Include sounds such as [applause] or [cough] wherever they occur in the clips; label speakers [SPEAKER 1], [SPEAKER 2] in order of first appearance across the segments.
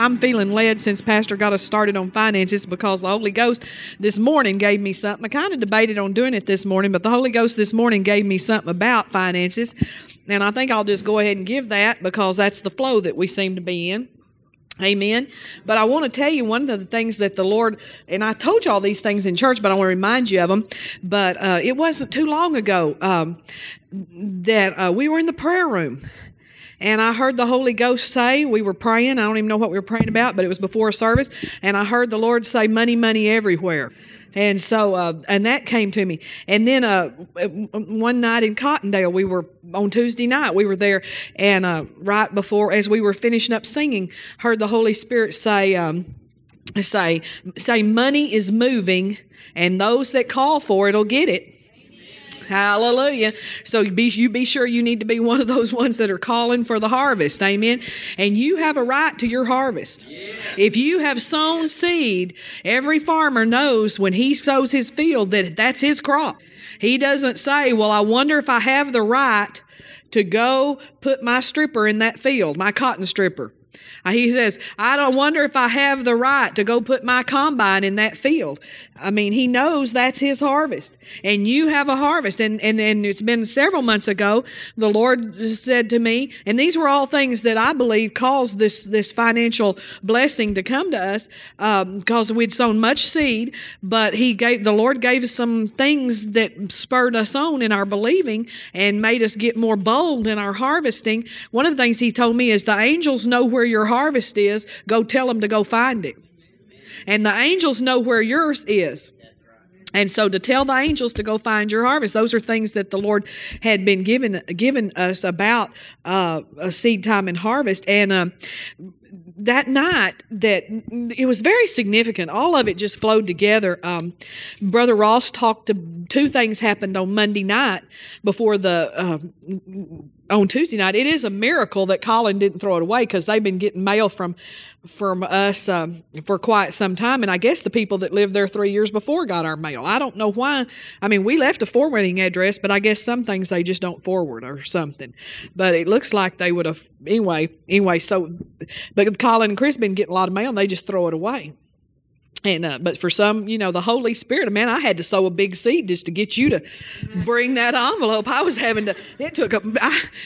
[SPEAKER 1] I'm feeling led since Pastor got us started on finances because the Holy Ghost this morning gave me something. I kind of debated on doing it this morning, but the Holy Ghost this morning gave me something about finances. And I think I'll just go ahead and give that because that's the flow that we seem to be in. Amen. But I want to tell you one of the things that the Lord, and I told you all these things in church, but I want to remind you of them. But uh, it wasn't too long ago um, that uh, we were in the prayer room. And I heard the Holy Ghost say, we were praying. I don't even know what we were praying about, but it was before a service. And I heard the Lord say, money, money everywhere. And so, uh, and that came to me. And then uh, one night in Cottondale, we were on Tuesday night, we were there, and uh, right before, as we were finishing up singing, heard the Holy Spirit say, um, say, say, money is moving, and those that call for it'll get it. Hallelujah. So be, you be sure you need to be one of those ones that are calling for the harvest. Amen. And you have a right to your harvest. Yeah. If you have sown seed, every farmer knows when he sows his field that that's his crop. He doesn't say, well, I wonder if I have the right to go put my stripper in that field, my cotton stripper. Uh, he says, I don't wonder if I have the right to go put my combine in that field. I mean, he knows that's his harvest. And you have a harvest. And, and, and it's been several months ago, the Lord said to me, and these were all things that I believe caused this, this financial blessing to come to us because um, we'd sown much seed, but he gave, the Lord gave us some things that spurred us on in our believing and made us get more bold in our harvesting. One of the things he told me is the angels know where your harvest is, go tell them to go find it. And the angels know where yours is. And so to tell the angels to go find your harvest, those are things that the Lord had been given given us about uh, a seed time and harvest. And uh, that night, that it was very significant. All of it just flowed together. Um, Brother Ross talked to two things happened on Monday night before the. Uh, on Tuesday night. It is a miracle that Colin didn't throw it away because they've been getting mail from from us um, for quite some time, and I guess the people that lived there three years before got our mail. I don't know why. I mean, we left a forwarding address, but I guess some things they just don't forward or something. But it looks like they would have anyway. Anyway, so but Colin and Chris been getting a lot of mail, and they just throw it away and uh, but for some you know the holy spirit man i had to sow a big seed just to get you to bring that envelope. I was having to it took a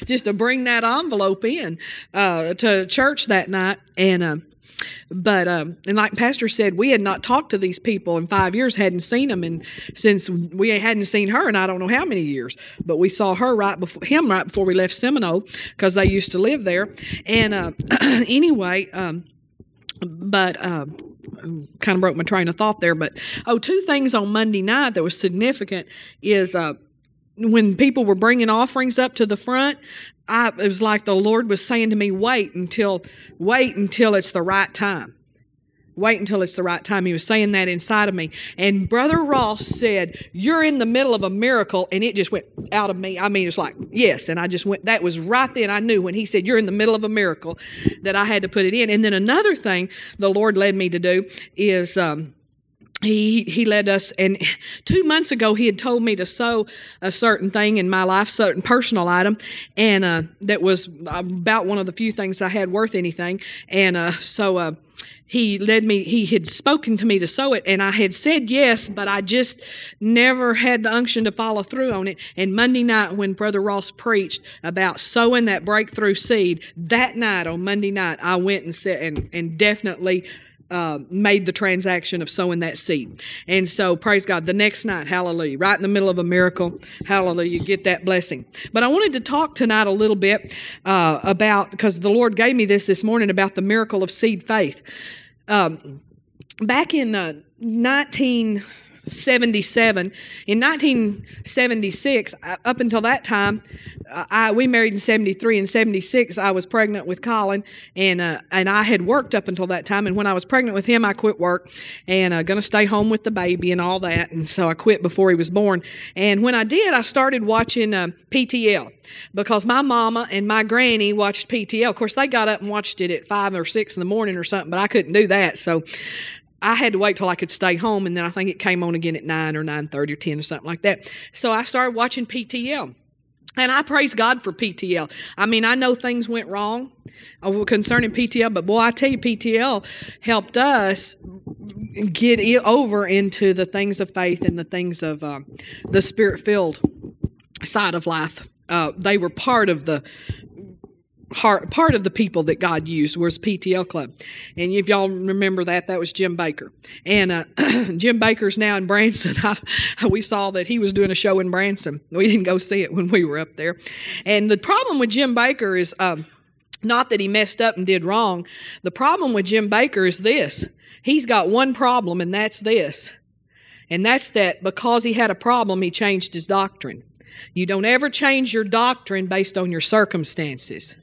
[SPEAKER 1] just to bring that envelope in uh, to church that night. And uh, but um, and like pastor said we had not talked to these people in five years hadn't seen them and since we hadn't seen her and i don't know how many years. But we saw her right before him right before we left seminole because they used to live there. And uh, [clears throat] anyway um, but uh, kind of broke my train of thought there. But oh, two things on Monday night that was significant is uh, when people were bringing offerings up to the front. I, it was like the Lord was saying to me, "Wait until, wait until it's the right time." Wait until it's the right time. He was saying that inside of me. And Brother Ross said, You're in the middle of a miracle. And it just went out of me. I mean, it's like, Yes. And I just went, that was right then. I knew when he said, You're in the middle of a miracle that I had to put it in. And then another thing the Lord led me to do is, um, he he led us and two months ago he had told me to sow a certain thing in my life certain personal item and uh, that was about one of the few things i had worth anything and uh, so uh, he led me he had spoken to me to sow it and i had said yes but i just never had the unction to follow through on it. And monday night when brother ross preached about sowing that breakthrough seed that night on monday night i went and said and, and definitely uh, made the transaction of sowing that seed. And so, praise God. The next night, hallelujah, right in the middle of a miracle, hallelujah, you get that blessing. But I wanted to talk tonight a little bit uh, about, because the Lord gave me this this morning about the miracle of seed faith. Um, back in uh, 19. 77. In 1976, uh, up until that time, uh, I, we married in 73 and 76. I was pregnant with Colin, and uh, and I had worked up until that time. And when I was pregnant with him, I quit work and uh, going to stay home with the baby and all that. And so I quit before he was born. And when I did, I started watching uh, PTL because my mama and my granny watched PTL. Of course, they got up and watched it at five or six in the morning or something, but I couldn't do that. So I had to wait till I could stay home, and then I think it came on again at nine or nine thirty or ten or something like that. So I started watching PTL. And I praise God for PTL. I mean, I know things went wrong uh, concerning PTL, but boy, I tell you, PTL helped us get over into the things of faith and the things of uh, the spirit filled side of life. Uh, they were part of the part, part of the people that God used was PTL Club. And if y'all remember that, that was Jim Bakker. And uh, [clears throat] Jim Bakker's now in Branson. [laughs] I, we saw that he was doing a show in Branson. We didn't go see it when we were up there. And the problem with Jim Bakker is um, not that he messed up and did wrong. The problem with Jim Bakker is this he's got one problem, and that's this. And that's that because he had a problem, he changed his doctrine. You don't ever change your doctrine based on your circumstances.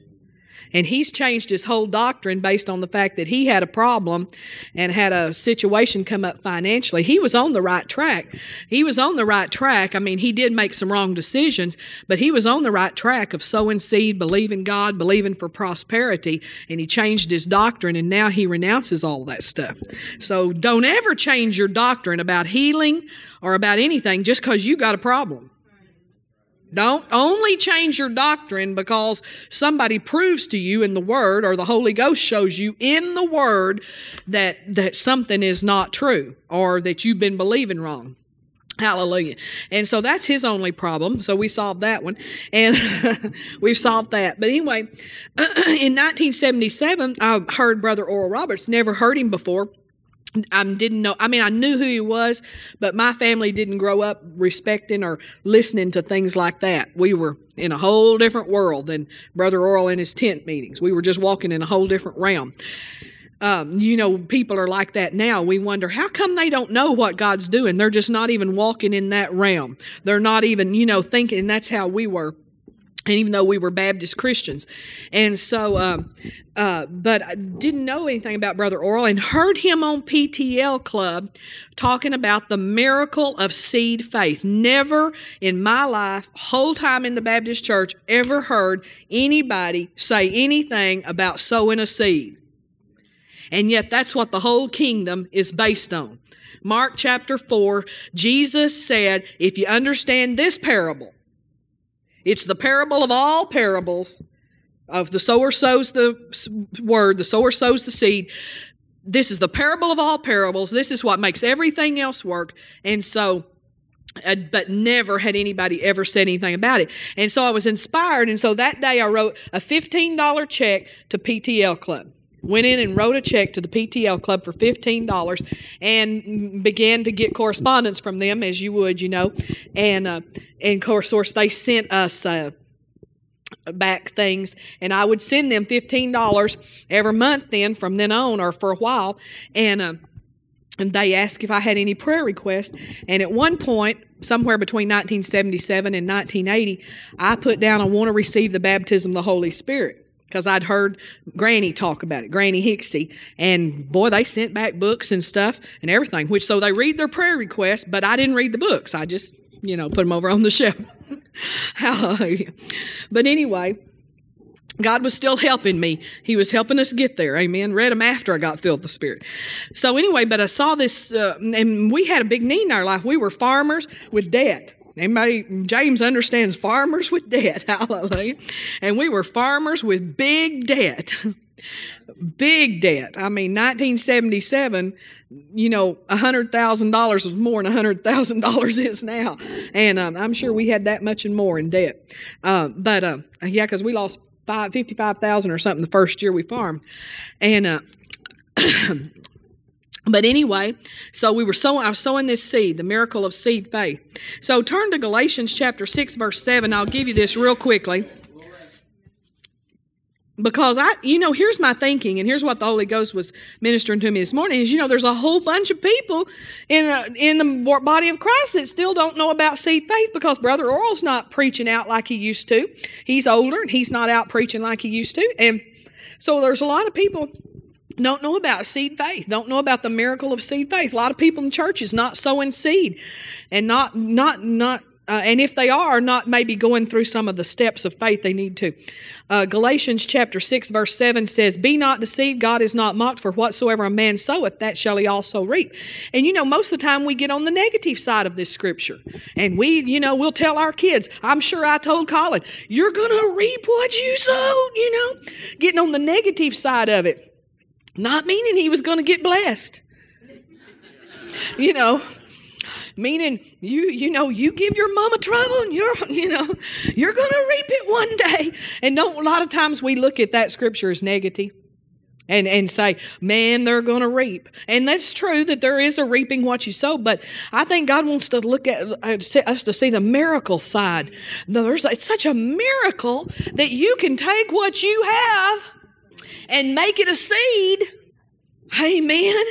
[SPEAKER 1] And he's changed his whole doctrine based on the fact that he had a problem and had a situation come up financially. He was on the right track. He was on the right track. I mean, he did make some wrong decisions, but he was on the right track of sowing seed, believing God, believing for prosperity, and he changed his doctrine and now he renounces all that stuff. So don't ever change your doctrine about healing or about anything just because you got a problem. Don't only change your doctrine because somebody proves to you in the Word or the Holy Ghost shows you in the Word that, that something is not true or that you've been believing wrong. Hallelujah. And so that's his only problem. So we solved that one. And [laughs] we've solved that. But anyway, [clears throat] in 1977, I heard Brother Oral Roberts, never heard him before. I didn't know. I mean, I knew who he was, but my family didn't grow up respecting or listening to things like that. We were in a whole different world than Brother Oral and his tent meetings. We were just walking in a whole different realm. Um, you know, people are like that now. We wonder how come they don't know what God's doing. They're just not even walking in that realm. They're not even, you know, thinking. That's how we were and even though we were Baptist Christians. And so, uh, uh, but I didn't know anything about Brother Oral and heard him on PTL Club talking about the miracle of seed faith. Never in my life, whole time in the Baptist church, ever heard anybody say anything about sowing a seed. And yet, that's what the whole kingdom is based on. Mark chapter 4, Jesus said, If you understand this parable, it's the parable of all parables of the sower sows the word, the sower sows the seed. This is the parable of all parables. This is what makes everything else work. And so, uh, but never had anybody ever said anything about it. And so I was inspired. And so that day I wrote a $15 check to PTL Club went in and wrote a check to the PTL Club for $15 and began to get correspondence from them, as you would, you know. And, uh, and of course, they sent us uh, back things, and I would send them $15 every month then from then on or for a while. And, uh, and they asked if I had any prayer requests. And at one point, somewhere between 1977 and 1980, I put down, I want to receive the baptism of the Holy Spirit because I'd heard Granny talk about it, Granny Hixie, and boy, they sent back books and stuff and everything. Which so they read their prayer requests, but I didn't read the books. I just you know put them over on the [laughs] shelf. Hallelujah. But anyway. God was still helping me. He was helping us get there. Amen. Read them after I got filled with the Spirit. So anyway, but I saw this, uh, and we had a big need in our life. We were farmers with debt. Anybody, James understands farmers with debt. [laughs] Hallelujah. And we were farmers with big debt. [laughs] big debt. I mean, 1977, you know, $100,000 was more than $100,000 [laughs] is now. And um, I'm sure we had that much and more in debt. Uh, but uh, yeah, because we lost five, 55,000 or something the first year we farmed. And uh, [clears throat] But anyway, so we were sowing, I was sowing this seed, the miracle of seed faith. So turn to Galatians chapter 6, verse 7. I'll give you this real quickly. Because I, you know, here's my thinking, and here's what the Holy Ghost was ministering to me this morning is, you know, there's a whole bunch of people in, a, in the body of Christ that still don't know about seed faith because Brother Oral's not preaching out like he used to. He's older and he's not out preaching like he used to. And so there's a lot of people don't know about seed faith don't know about the miracle of seed faith a lot of people in churches not sowing seed and not not not uh, and if they are not maybe going through some of the steps of faith they need to. Uh, Galatians chapter 6, verse 7 says, Be not deceived, God is not mocked, for whatsoever a man soweth, that shall he also reap. And you know, most of the time we get on the negative side of this scripture. And we, you know, we'll tell our kids, I'm sure I told Colin, you're to reap what you sowed, you know, getting on the negative side of it. Not meaning he was going to get blessed. You know, meaning you you know you give your mama trouble and you're you know you're going to reap it one day. And don't a lot of times we look at that scripture as negative and and say man they're going to reap. And that's true that there is a reaping what you sow but i think god wants to look at uh, us to see the miracle side. There's it's such a miracle that you can take what you have and make it a seed amen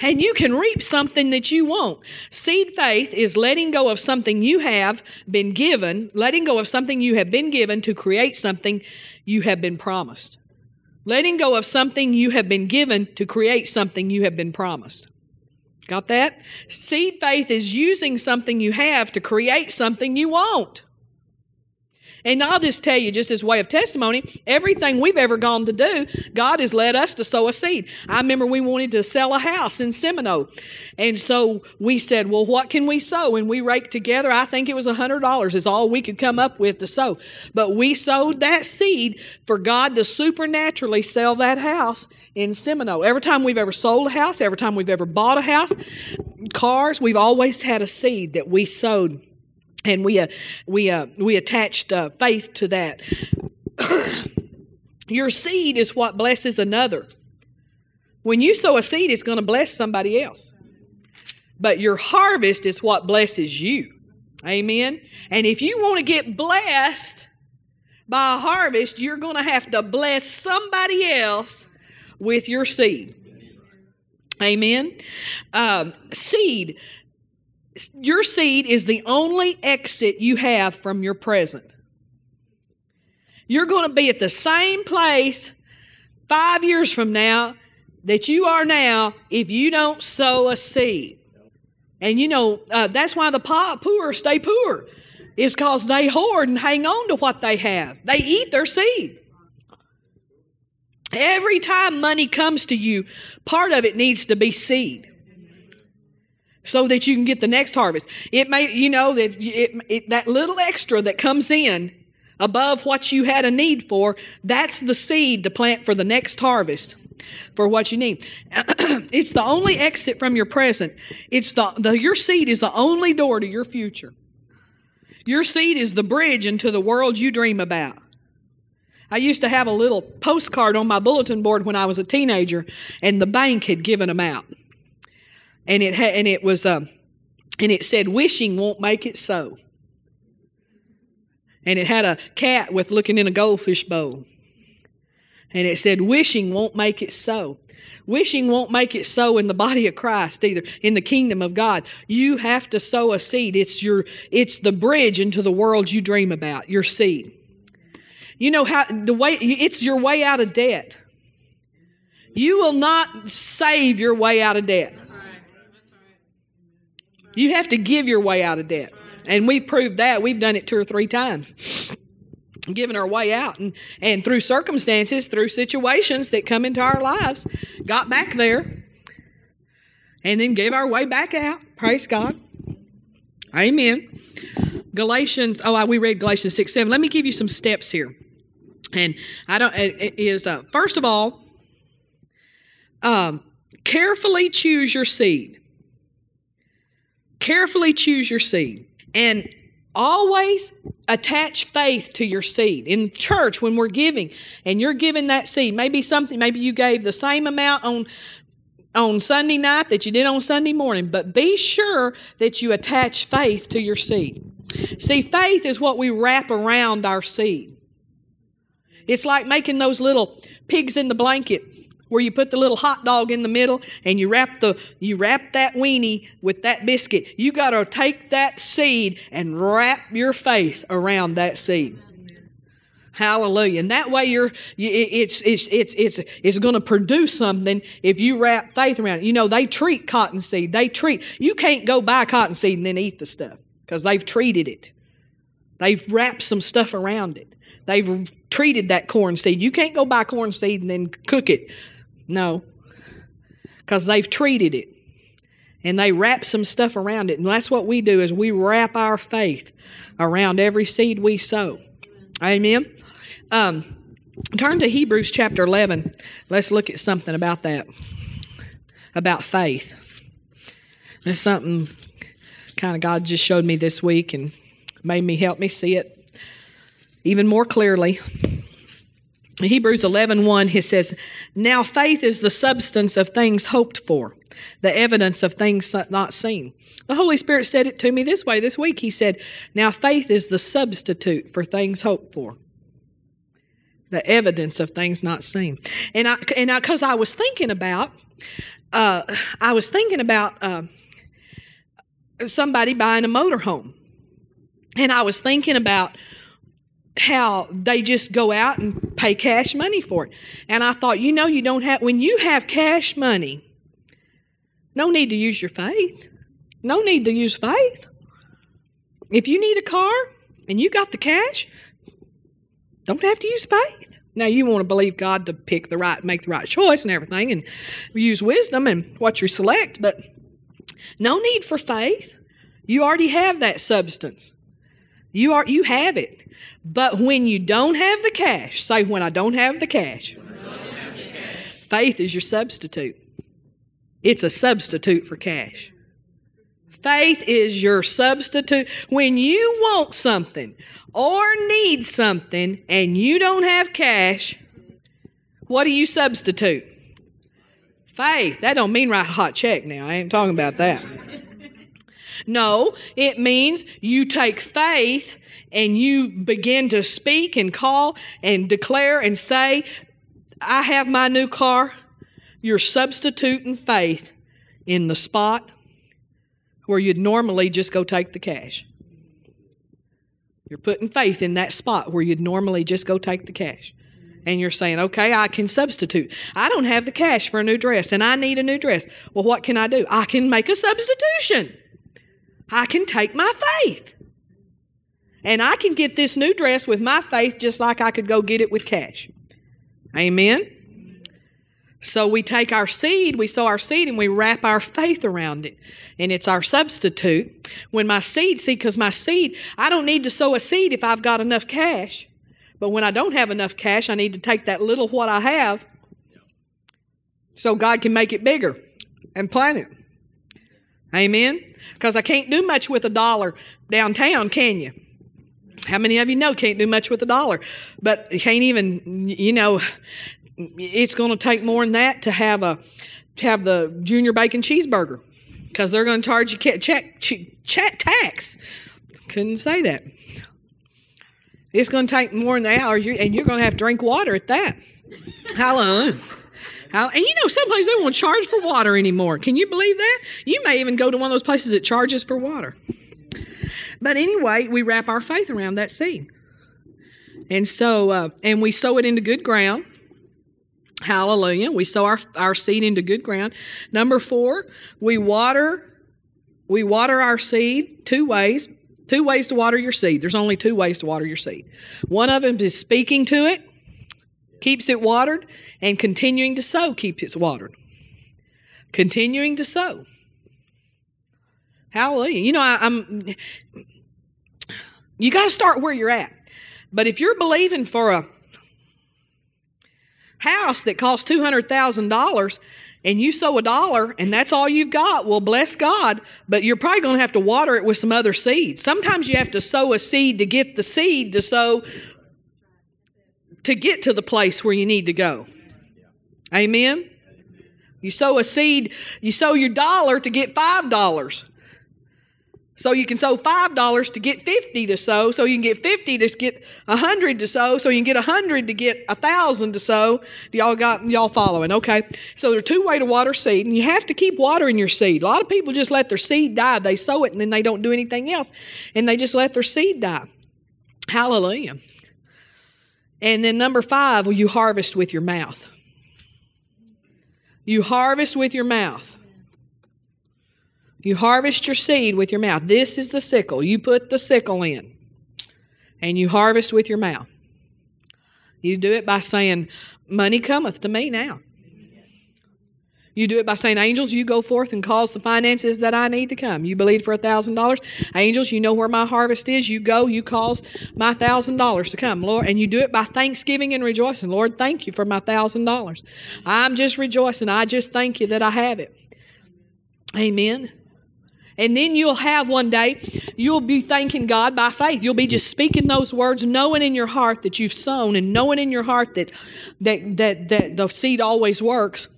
[SPEAKER 1] and you can reap something that you want. Seed faith is letting go of something you have been given, letting go of something you have been given to create something you have been promised. Letting go of something you have been given to create something you have been promised. Got that? Seed faith is using something you have to create something you want. And I'll just tell you, just as way of testimony, everything we've ever gone to do, God has led us to sow a seed. I remember we wanted to sell a house in Seminole. And so we said, well, what can we sow? And we raked together, I think it was $100 is all we could come up with to sow. But we sowed that seed for God to supernaturally sell that house in Seminole. Every time we've ever sold a house, every time we've ever bought a house, cars, we've always had a seed that we sowed and we uh, we uh, we attached uh, faith to that. [coughs] Your seed is what blesses another. When you sow a seed, it's going to bless somebody else. But your harvest is what blesses you. Amen. And if you want to get blessed by a harvest, you're going to have to bless somebody else with your seed. Amen. Um, seed your seed is the only exit you have from your present. You're going to be at the same place five years from now that you are now if you don't sow a seed. And you know, uh, that's why the poor stay poor, is because they hoard and hang on to what they have. They eat their seed. Every time money comes to you, part of it needs to be seed so that you can get the next harvest. It may, you know, that it, it, that little extra that comes in above what you had a need for, that's the seed to plant for the next harvest for what you need. [clears throat] it's the only exit from your present. It's the, the your seed is the only door to your future. Your seed is the bridge into the world you dream about. I used to have a little postcard on my bulletin board when I was a teenager, and the bank had given them out and it had and it was um and it said wishing won't make it so. And it had a cat with looking in a goldfish bowl. And it said wishing won't make it so. Wishing won't make it so in the body of christ either in the kingdom of god. You have to sow a seed. It's your it's the bridge into the world you dream about your seed. You know how the way it's your way out of debt. You will not save your way out of debt you have to give your way out of debt. And we've proved that. We've done it two or three times. Giving our way out and, and through circumstances, through situations that come into our lives, got back there and then gave our way back out. Praise God. Amen. Galatians, oh, we read Galatians 6 7. Let me give you some steps here. And I don't, it is, uh, first of all, um, carefully choose your seed. Carefully choose your seed. And always attach faith to your seed. In church, when we're giving and you're giving that seed, maybe something, maybe you gave the same amount on on Sunday night that you did on Sunday morning, but be sure that you attach faith to your seed. See, faith is what we wrap around our seed. It's like making those little pigs in the blanket where you put the little hot dog in the middle and you wrap the you wrap that weenie with that biscuit. You got to take that seed and wrap your faith around that seed. Hallelujah. And that way you're it's it's it's it's it's going to produce something if you wrap faith around it. You know, they treat cottonseed. They treat you can't go buy cottonseed and then eat the stuff. because they've treated it. They've wrapped some stuff around it. They've treated that corn seed. You can't go buy corn seed and then cook it. No, because they've treated it and they wrap some stuff around it. And that's what we do is we wrap our faith around every seed we sow. Amen. Um, turn to Hebrews chapter 11. Let's look at something about that, about faith. There's something kind of God just showed me this week and made me help me see it even more clearly. Hebrews 11 1, he says, Now faith is the substance of things hoped for, the evidence of things not seen. The Holy Spirit said it to me this way this week. He said, Now faith is the substitute for things hoped for, the evidence of things not seen. And I, and I, because I was thinking about, uh, I was thinking about uh, somebody buying a motorhome. And I was thinking about how they just go out and pay cash money for it. And I thought, you know, you don't have, when you have cash money, no need to use your faith. No need to use faith. If you need a car and you got the cash, don't have to use faith. Now you want to believe God to pick the right, make the right choice and everything, and use wisdom and what you select, but no need for faith. You already have that substance. You are you have it. But when you don't have the cash, say when I don't have the cash. Have the cash. Faith is your substitute. It's a substitute for cash. Faith is your substitute. When you want something or need something and you don't have cash, what do you substitute? Faith. That don't mean write a hot check now. I ain't talking about that. No, it means you take faith and you begin to speak and call and declare and say, I have my new car. You're substituting faith in the spot where you'd normally just go take the cash. You're putting faith in that spot where you'd normally just go take the cash. And you're saying, okay, I can substitute. I don't have the cash for a new dress and I need a new dress. Well, what can I do? I can make a substitution. I can take my faith. And I can get this new dress with my faith just like I could go get it with cash. Amen? So we take our seed, we sow our seed, and we wrap our faith around it. And it's our substitute. When my seed, see, because my seed, I don't need to sow a seed if I've got enough cash. But when I don't have enough cash, I need to take that little what I have so God can make it bigger and plant it. Amen? Because I can't do much with a dollar downtown, can you? How many of you know can't do much with a dollar? But you can't even, you know, it's going to take more than that to have a to have the junior bacon cheeseburger because they're going to charge you check, check tax. Couldn't say that. It's going to take more than an hour, and you're going to have to drink water at that. Hallelujah. And you know, some places they won't charge for water anymore. Can you believe that? You may even go to one of those places that charges for water. But anyway, we wrap our faith around that seed. And so, uh, and we sow it into good ground. Hallelujah. We sow our, our seed into good ground. Number four, we water, we water our seed two ways. Two ways to water your seed. There's only two ways to water your seed. One of them is speaking to it, keeps it watered, and continuing to sow keeps it watered. Continuing to sow. Hallelujah. You know, I, am you got to start where you're at. But if you're believing for a house that costs $200,000 and you sow a dollar and that's all you've got, well, bless God, but you're probably going to have to water it with some other seeds. Sometimes you have to sow a seed to get the seed to sow to get to the place where you need to go. Amen? You sow a seed, you sow your dollar to get $5. So you can sow five dollars to get fifty to sow. So you can get fifty to get a hundred to sow. So you can get a hundred to get a thousand to sow. Y'all got y'all following? Okay. So there's two way to water seed, and you have to keep watering your seed. A lot of people just let their seed die. They sow it and then they don't do anything else, and they just let their seed die. Hallelujah. And then number five, will you harvest with your mouth? You harvest with your mouth. You harvest your seed with your mouth. This is the sickle. You put the sickle in and you harvest with your mouth. You do it by saying, Money cometh to me now. You do it by saying, Angels, you go forth and cause the finances that I need to come. You believe for a thousand dollars. Angels, you know where my harvest is. You go, you cause my thousand dollars to come, Lord. And you do it by thanksgiving and rejoicing. Lord, thank you for my thousand dollars. I'm just rejoicing. I just thank you that I have it. Amen. And then you'll have one day, you'll be thanking God by faith. You'll be just speaking those words, knowing in your heart that you've sown and knowing in your heart that that that, that the seed always works.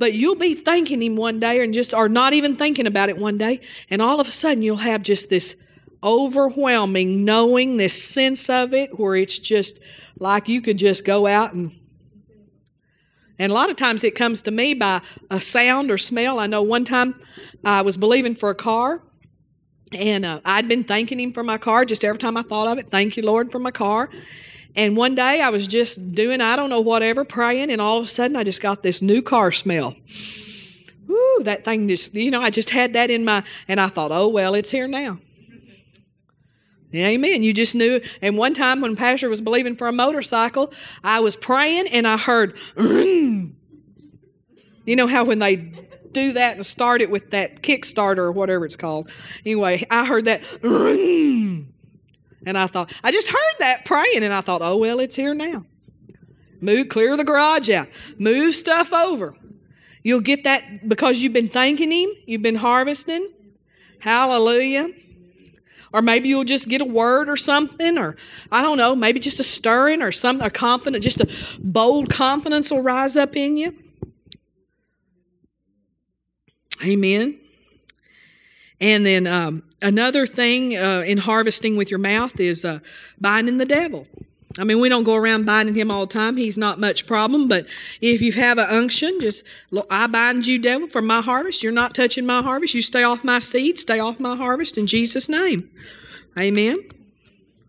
[SPEAKER 1] But you'll be thanking him one day and just or not even thinking about it one day, and all of a sudden you'll have just this overwhelming knowing, this sense of it where it's just like you could just go out and and a lot of times it comes to me by a sound or smell. I know one time I was believing for a car, and uh, I'd been thanking Him for my car just every time I thought of it. Thank you, Lord, for my car. And one day I was just doing, I don't know, whatever, praying, and all of a sudden I just got this new car smell. Woo, that thing just, you know, I just had that in my, and I thought, oh, well, it's here now. Amen. You just knew. And one time when Pastor was believing for a motorcycle, I was praying and I heard, [clears throat] you know how when they do that and start it with that Kickstarter or whatever it's called. Anyway, I heard that, [clears throat] and I thought, I just heard that praying, and I thought, oh well, it's here now. Move, clear the garage out, move stuff over. You'll get that because you've been thanking Him, you've been harvesting. Hallelujah. Or maybe you'll just get a word or something, or I don't know, maybe just a stirring or something, a confident, just a bold confidence will rise up in you. Amen. And then um, another thing uh, in harvesting with your mouth is uh, binding the devil. I mean, we don't go around binding him all the time. He's not much problem. But if you have an unction, just, I bind you, devil, from my harvest. You're not touching my harvest. You stay off my seed, stay off my harvest in Jesus' name. Amen.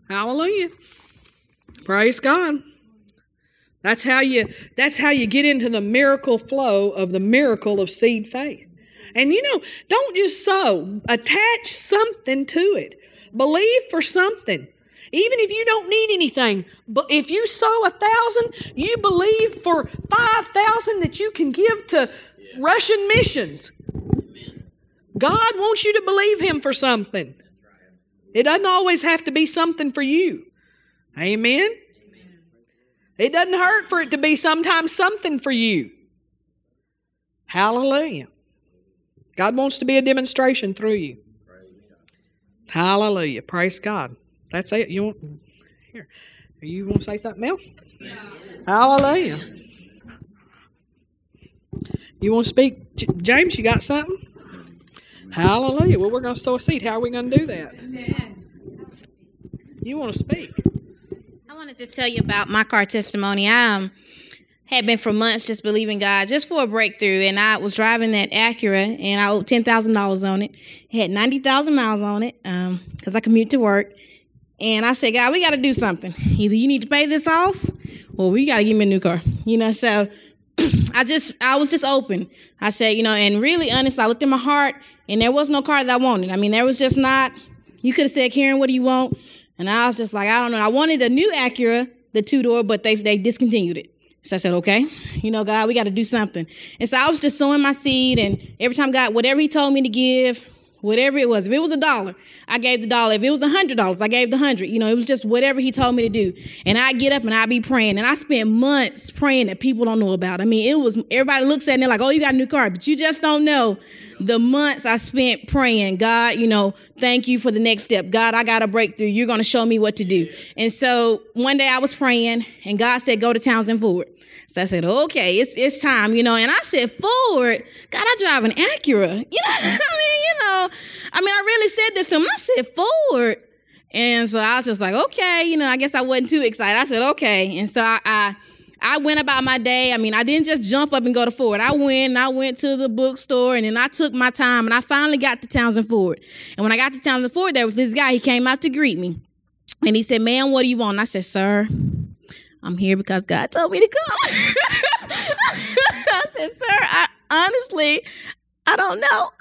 [SPEAKER 1] Hallelujah. Praise God. That's how you that's how you get into the miracle flow of the miracle of seed faith. And you know, don't just sow, attach something to it. Believe for something. Even if you don't need anything, but if you sow a thousand, you believe for five thousand that you can give to Russian missions. God wants you to believe Him for something. It doesn't always have to be something for you. Amen. It doesn't hurt for it to be sometimes something for you. Hallelujah. God wants to be a demonstration through you. Hallelujah. Praise God. That's it. You want here. You want to say something else? Hallelujah. You want to speak, James? You got something? Hallelujah. Well, we're going to sow a seed. How are we going to do that? You want to speak?
[SPEAKER 2] I want to just tell you about my car testimony. I um, had been for months just believing God just for a breakthrough, and I was driving that Acura, and I owed ten thousand dollars on it. it had ninety thousand miles on it because um, I commute to work. And I said, God, we got to do something. Either you need to pay this off, or we got to give me a new car. You know, so [clears throat] I just I was just open. I said, you know, and really honest, I looked in my heart and there was no car that I wanted. I mean, there was just not you could have said, Karen, what do you want? And I was just like, I don't know. I wanted a new Acura, the two door, but they they discontinued it. So I said, okay, you know, God, we got to do something. And so I was just sowing my seed, and every time God, whatever He told me to give, whatever it was. If it was a dollar, I gave the dollar. If it was a hundred dollars, I gave the hundred. You know, it was just whatever he told me to do. And I get up and I be praying. And I spent months praying that people don't know about. I mean, it was everybody looks at it and they're like, oh, you got a new car, but you just don't know the months I spent praying, God, you know, thank you for the next step. God, I got a breakthrough. You're going to show me what to do. And so one day I was praying and God said, go to Townsend Ford. So I said, okay, it's it's time, you know. And I said, Ford, God, I drive an Acura. [laughs] You know, I mean, you know, I mean, I really said this to him. I said, Ford. And so I was just like, okay, you know, I guess I wasn't too excited. I said, okay. And so I, I I went about my day. I mean, I didn't just jump up and go to Ford. I went and I went to the bookstore and then I took my time and I finally got to Townsend Ford. And when I got to Townsend Ford, there was this guy. He came out to greet me. And he said, Ma'am, what do you want? And I said, Sir, I'm here because God told me to come. [laughs] I said, Sir, I honestly, I don't know.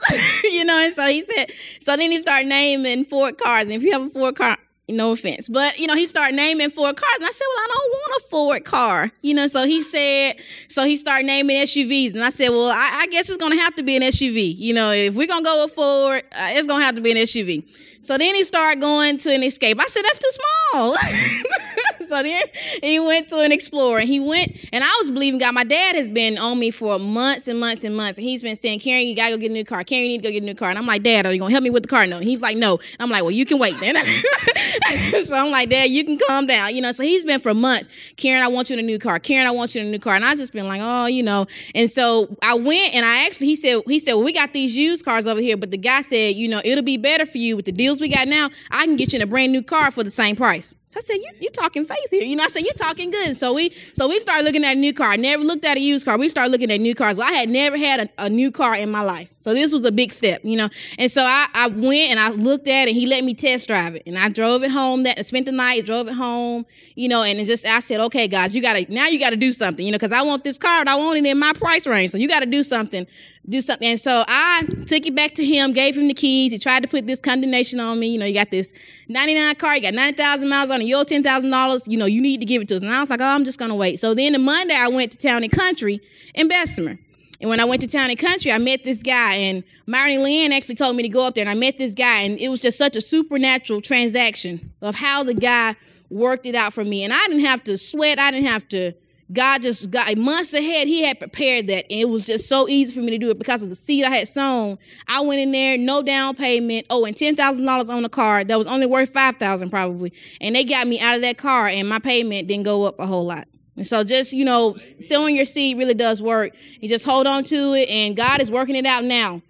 [SPEAKER 2] [laughs] you know, and so he said, so then he started naming Ford cars. And if you have a Ford car, no offense, but you know, he started naming Ford cars, and I said, "Well, I don't want a Ford car," you know. So he said, so he started naming SUVs, and I said, "Well, I, I guess it's gonna have to be an SUV. You know, if we're gonna go with Ford, uh, it's gonna have to be an SUV." So then he started going to an Escape. I said, "That's too small." [laughs] so then he went to an Explorer. And he went, and I was believing God. My dad has been on me for months and months and months, and he's been saying, "Karen, you gotta go get a new car. Karen, you need to go get a new car." And I'm like, "Dad, are you gonna help me with the car?" No. He's like, "No." I'm like, "Well, you can wait then." [laughs] so I'm like, Dad, you can calm down. You know, so he's been for months, Karen, I want you in a new car. Karen, I want you in a new car. And I just been like, oh, you know. And so I went and I actually, he said, he said, well, we got these used cars over here, but the guy said, you know, it'll be better for you with the deals we got now. I can get you in a brand new car for the same price. So I said, you you talking faith here. You know, I said, you're talking good. So we so we started looking at a new car. I never looked at a used car. We started looking at new cars. Well, I had never had a, a, new car in my life. So this was a big step, you know. And so I, I went and I looked at it. He let me test drive it. And I drove it home that spent the night, drove it home, you know, and just I said, okay, guys, you gotta now you gotta do something, you know, because I want this car, I want it in my price range. So you gotta do something do something. And so I took it back to him, gave him the keys. He tried to put this condemnation on me. You know, you got this 99 car, you got 90,000 miles on it, you're $10,000. You know, you need to give it to us. And I was like, oh, I'm just going to wait. So then the Monday, I went to Town and Country in Bessemer. And when I went to Town and Country, I met this guy, and Myron Lynn actually told me to go up there, and I met this guy, and it was just such a supernatural transaction of how the guy worked it out for me. And I didn't have to sweat, I didn't have to God just got months ahead. He had prepared that, and it was just so easy for me to do it because of the seed I had sown. I went in there, no down payment. Oh, and ten thousand dollars on the car that was only worth five thousand probably, and they got me out of that car, and my payment didn't go up a whole lot. And so, just you know, sowing your seed really does work. You just hold on to it, and God is working it out now.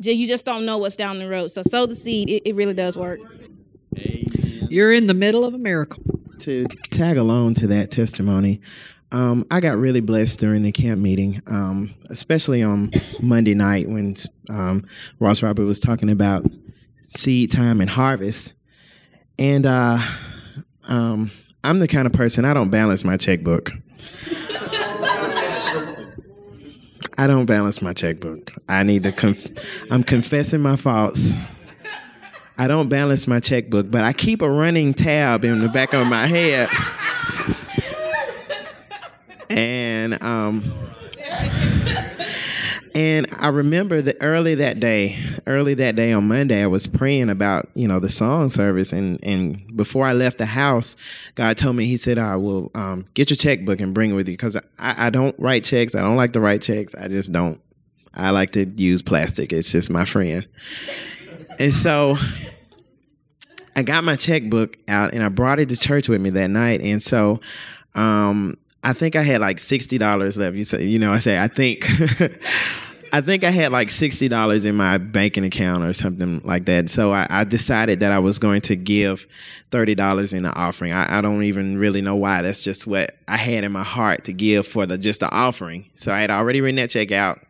[SPEAKER 2] You just don't know what's down the road. So, sow the seed. It, it really does work.
[SPEAKER 1] You're in the middle of a miracle.
[SPEAKER 3] To tag along to that testimony, um, I got really blessed during the camp meeting, um, especially on Monday night when um, Ross Robert was talking about seed time and harvest. And uh, um, I'm the kind of person I don't balance my checkbook. I don't balance my checkbook. I need to. Conf- I'm confessing my faults. I don't balance my checkbook, but I keep a running tab in the back of my head and um, and I remember that early that day, early that day on Monday, I was praying about you know the song service, and and before I left the house, God told me He said, "I will um, get your checkbook and bring it with you because I, I don't write checks. I don't like to write checks. I just don't. I like to use plastic. It's just my friend." And so I got my checkbook out and I brought it to church with me that night. And so um, I think I had like sixty dollars left. You say, you know, I say, I think, [laughs] I think I had like sixty dollars in my banking account or something like that. So I, I decided that I was going to give thirty dollars in the offering. I, I, don't even really know why. That's just what I had in my heart to give for the just the offering. So I had already written that check out.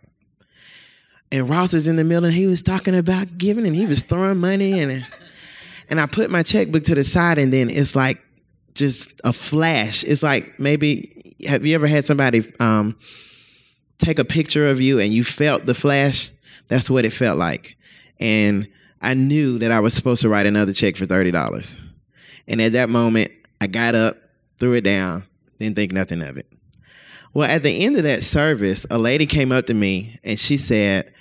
[SPEAKER 3] And Ross was in the middle and he was talking about giving and he was throwing money and and I put my checkbook to the side and then it's like just a flash. It's like maybe have you ever had somebody um, take a picture of you and you felt the flash? That's what it felt like. And I knew that I was supposed to write another check for thirty dollars. And at that moment, I got up, threw it down, didn't think nothing of it. Well, at the end of that service, a lady came up to me and she said,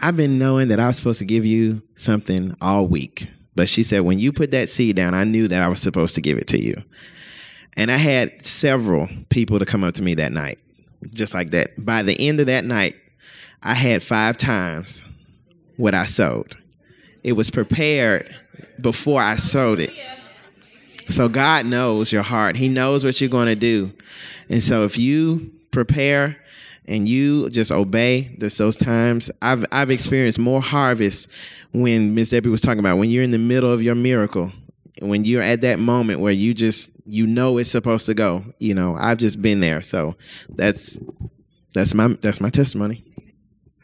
[SPEAKER 3] I've been knowing that I was supposed to give you something all week. But she said, when you put that seed down, I knew that I was supposed to give it to you. And I had several people to come up to me that night, just like that. By the end of that night, I had five times what I sowed. It was prepared before I sowed it. So God knows your heart. He knows what you're going to do. And so if you prepare and you just obey this, those times, I've I've experienced more harvest when Miss Debbie was talking about when you're in the middle of your miracle, when you're at that moment where you just you know it's supposed to go. You know, I've just been there, so that's that's my that's my testimony.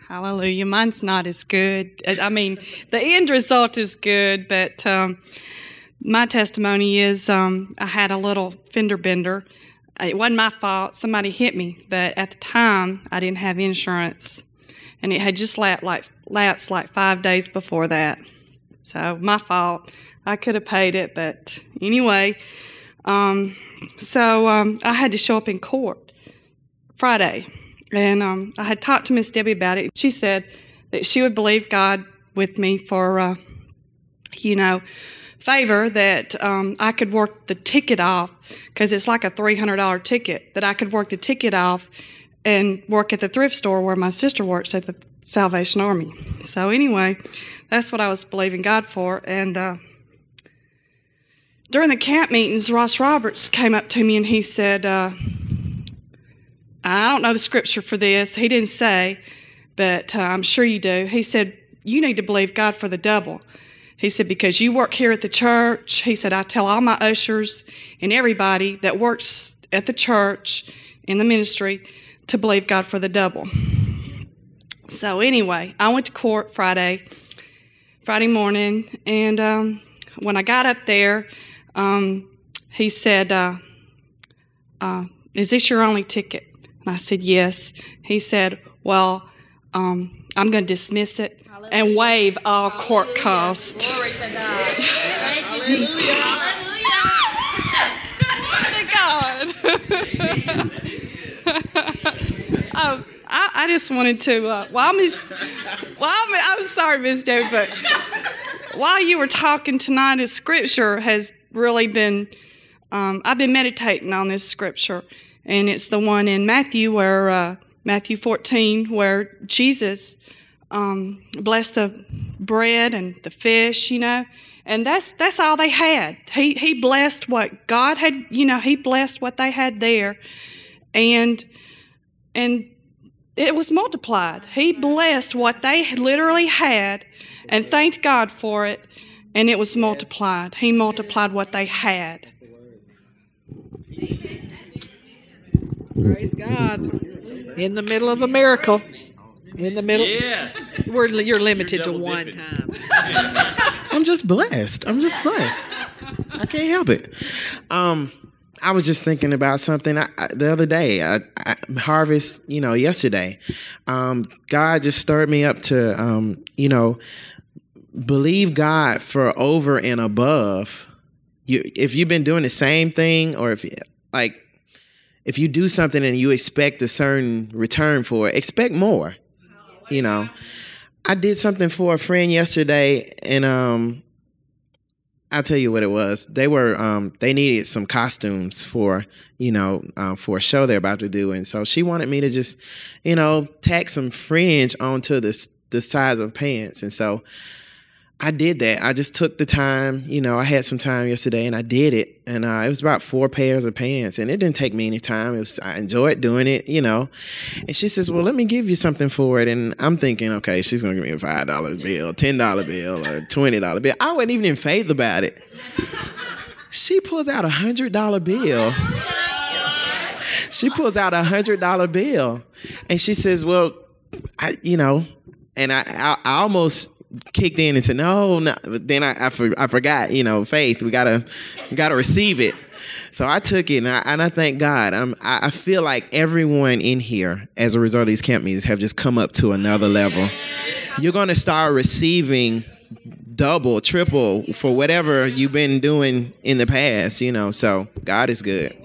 [SPEAKER 4] Hallelujah. Mine's not as good. I mean, the end result is good, but um, my testimony is um, I had a little fender bender. It wasn't my fault. Somebody hit me, but at the time I didn't have insurance. and it had just lapsed like lapsed like five days before that. So my fault. I could have paid it, but anyway. Um, so um, I had to show up in court Friday, and um, I had talked to Miss Debbie about it. She said that she would believe God with me for, uh, you know, favor that um, I could work the ticket off because it's like a $300 ticket that I could work the ticket off and work at the thrift store where my sister works at the Salvation Army. So anyway, that's what I was believing God for. And uh, during the camp meetings, Ross Roberts came up to me and he said, uh, I don't know the scripture for this. He didn't say, but uh, I'm sure you do. He said, You need to believe God for the double. He said, Because you work here at the church. He said, I tell all my ushers and everybody that works at the church in the ministry to believe God for the double. So, anyway, I went to court Friday, Friday morning, and um, when I got up there, um, he said, uh, uh, Is this your only ticket? And I said, Yes. He said, Well, um, I'm going to dismiss it and waive all court costs.
[SPEAKER 2] Glory to God. Thank you, Jesus.
[SPEAKER 4] God. oh, I, I just wanted to. Uh, while Miss, while I'm sorry, Miss Debbie, but while you were talking tonight, the scripture has really been. Um, I've been meditating on this scripture, and it's the one in Matthew where uh, Matthew 14, where Jesus um, blessed the bread and the fish, you know, and that's that's all they had. He he blessed what God had, you know, he blessed what they had there, and and it was multiplied. He blessed what they literally had, and thanked God for it, and it was multiplied. He multiplied what they had.
[SPEAKER 1] Praise God. In the middle of a miracle. In the middle.
[SPEAKER 5] Yeah.
[SPEAKER 1] We're, you're limited
[SPEAKER 5] You're
[SPEAKER 1] to one
[SPEAKER 5] dipping.
[SPEAKER 1] time. [laughs]
[SPEAKER 3] I'm just blessed. I'm just blessed. I can't help it. Um, I was just thinking about something I, I, the other day. I, I, harvest, you know, yesterday. Um, God just stirred me up to, um, you know, believe God for over and above. You, if you've been doing the same thing, or if like, if you do something and you expect a certain return for it, expect more. You know, I did something for a friend yesterday, and um, I'll tell you what it was. They were um, they needed some costumes for you know um, for a show they're about to do, and so she wanted me to just you know tack some fringe onto the the sides of pants, and so I did that. I just took the time. You know, I had some time yesterday, and I did it, and uh, it was about four pairs of pants, and it didn't take me any time. It was I enjoyed doing it, you know. And she says, "Well, let me give you something for it." And I'm thinking, okay, she's gonna give me a five dollar bill, ten dollar bill, or twenty dollar bill. I wasn't even in faith about it. She pulls out a hundred dollar bill. She pulls out a hundred dollar bill, and she says, "Well, I, you know," and I, I, I almost kicked in and said, "No, no." Then I, I, for, I forgot, you know, faith. We gotta, we gotta receive it. So I took it, and I, and I thank God. I'm, I, I feel like everyone in here, as a result of these camp meetings, have just come up to another level. You're gonna start receiving double, triple for whatever you've been doing in the past. You know, so God is good.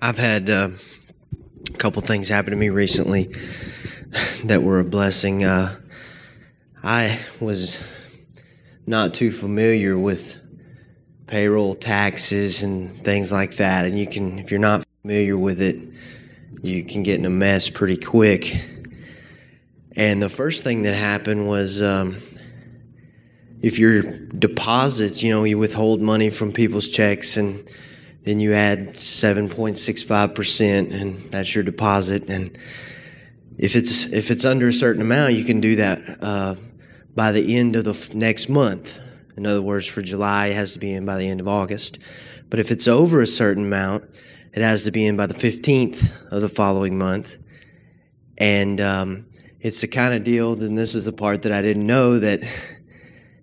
[SPEAKER 6] I've had uh, a couple things happen to me recently that were a blessing. Uh, I was not too familiar with payroll taxes and things like that, and you can, if you're not familiar with it, you can get in a mess pretty quick. And the first thing that happened was um, if your deposits, you know, you withhold money from people's checks and then you add 7.65% and that's your deposit. And if it's if it's under a certain amount you can do that uh, by the end of the f- next month. In other words for july it has to be in by the end of august. But if it's over a certain amount it has to be in by the 15th of the following month. And um, it's the kind of deal then this is the part that i didn't know that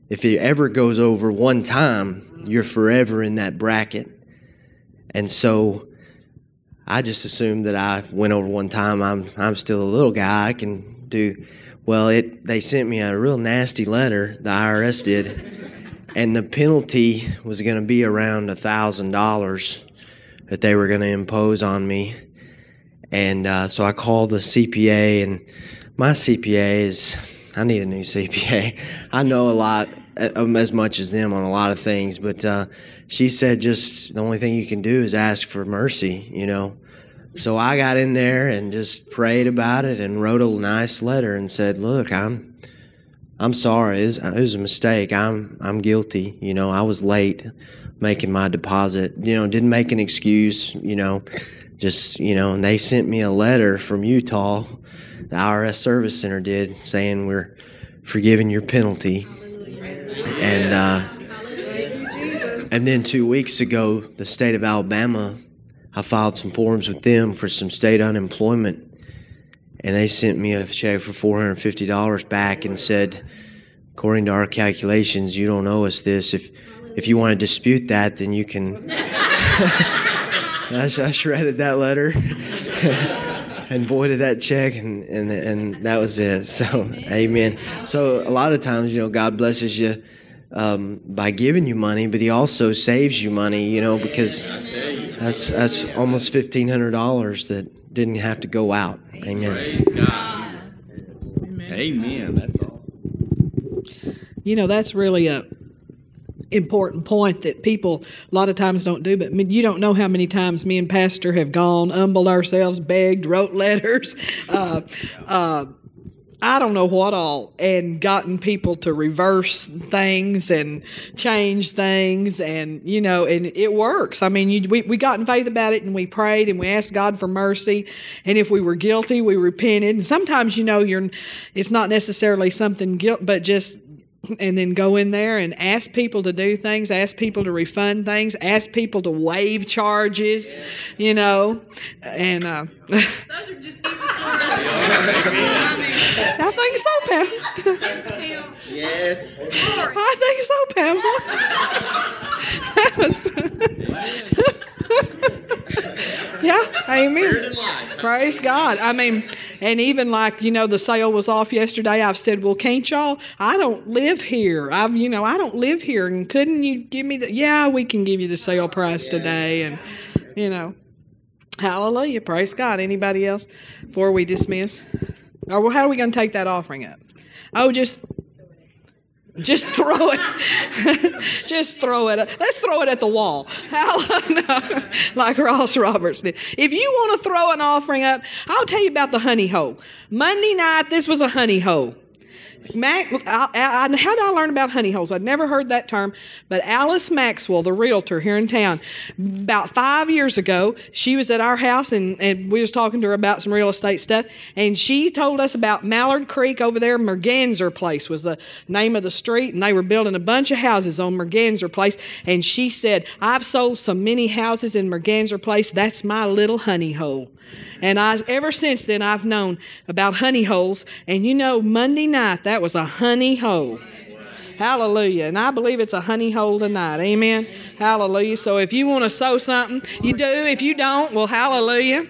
[SPEAKER 6] if it ever goes over one time you're forever in that bracket and so I just assumed that I went over one time. I'm I'm still a little guy. I can do well. It they sent me a real nasty letter. The IRS did, and the penalty was going to be around a thousand dollars that they were going to impose on me. And uh, so I called the CPA, and my CPA is I need a new CPA. [laughs] I know a lot as much as them on a lot of things, but uh, she said just the only thing you can do is ask for mercy, you know. So I got in there and just prayed about it and wrote a nice letter and said, "Look, I'm I'm sorry. It was, it was a mistake. I'm I'm guilty. You know, I was late making my deposit. You know, didn't make an excuse. You know, just you know, and they sent me a letter from Utah, the IRS Service Center did, saying we're forgiving your penalty. And uh, and then two weeks ago, the state of Alabama, I filed some forms with them for some state unemployment, and they sent me a check for four hundred fifty dollars back and said, according to our calculations, you don't owe us this. If if you want to dispute that, then you can. [laughs] I, I shredded that letter [laughs] and voided that check, and, and and that was it. [laughs] So, amen. So a lot of times, you know, God blesses you um, by giving you money, but He also saves you money. You know, because that's that's almost fifteen hundred dollars that didn't have to go out. Amen.
[SPEAKER 5] Amen. That's awesome.
[SPEAKER 1] You know, that's really a important point that people a lot of times don't do but I mean, you don't know how many times me and pastor have gone humbled ourselves begged wrote [laughs] letters uh, uh, I don't know what all, and gotten people to reverse things and change things, and you know, and it works. I mean, you, we we got in faith about it, and we prayed, and we asked God for mercy, and if we were guilty, we repented. And sometimes, you know, you're, it's not necessarily something guilt, but just and then go in there and ask people to do things, ask people to refund things, ask people to waive charges, yes. you know, and uh, those are just easy I think so, Pam.
[SPEAKER 3] Yes.
[SPEAKER 1] I think so, Pam. [laughs] that was. [laughs] [laughs] yeah, amen. Praise God. I mean, and even like you know, the sale was off yesterday. I've said, well, can't y'all? I don't live here. I've you know, I don't live here, and couldn't you give me the? Yeah, we can give you the sale price today, and you know, hallelujah, praise God. Anybody else before we dismiss? Or well, how are we going to take that offering up? Oh, just just throw it. [laughs] Just throw it. Let's throw it at the wall. How, [laughs] no, like Ross Roberts did. If you want to throw an offering up, I'll tell you about the honey hole. Monday night, this was a honey hole. Mac, I, I, how did I learn about honey holes? I'd never heard that term, but Alice Maxwell, the realtor here in town, about five years ago, she was at our house and, and we was talking to her about some real estate stuff, and she told us about Mallard Creek over there. Merganser Place was the name of the street, and they were building a bunch of houses on Merganser Place. And she said, "I've sold so many houses in Merganser Place. That's my little honey hole." And I, ever since then, I've known about honey holes. And you know, Monday night, that was a honey hole. Hallelujah. And I believe it's a honey hole tonight. Amen. Hallelujah. So if you want to sow something, you do. If you don't, well, hallelujah.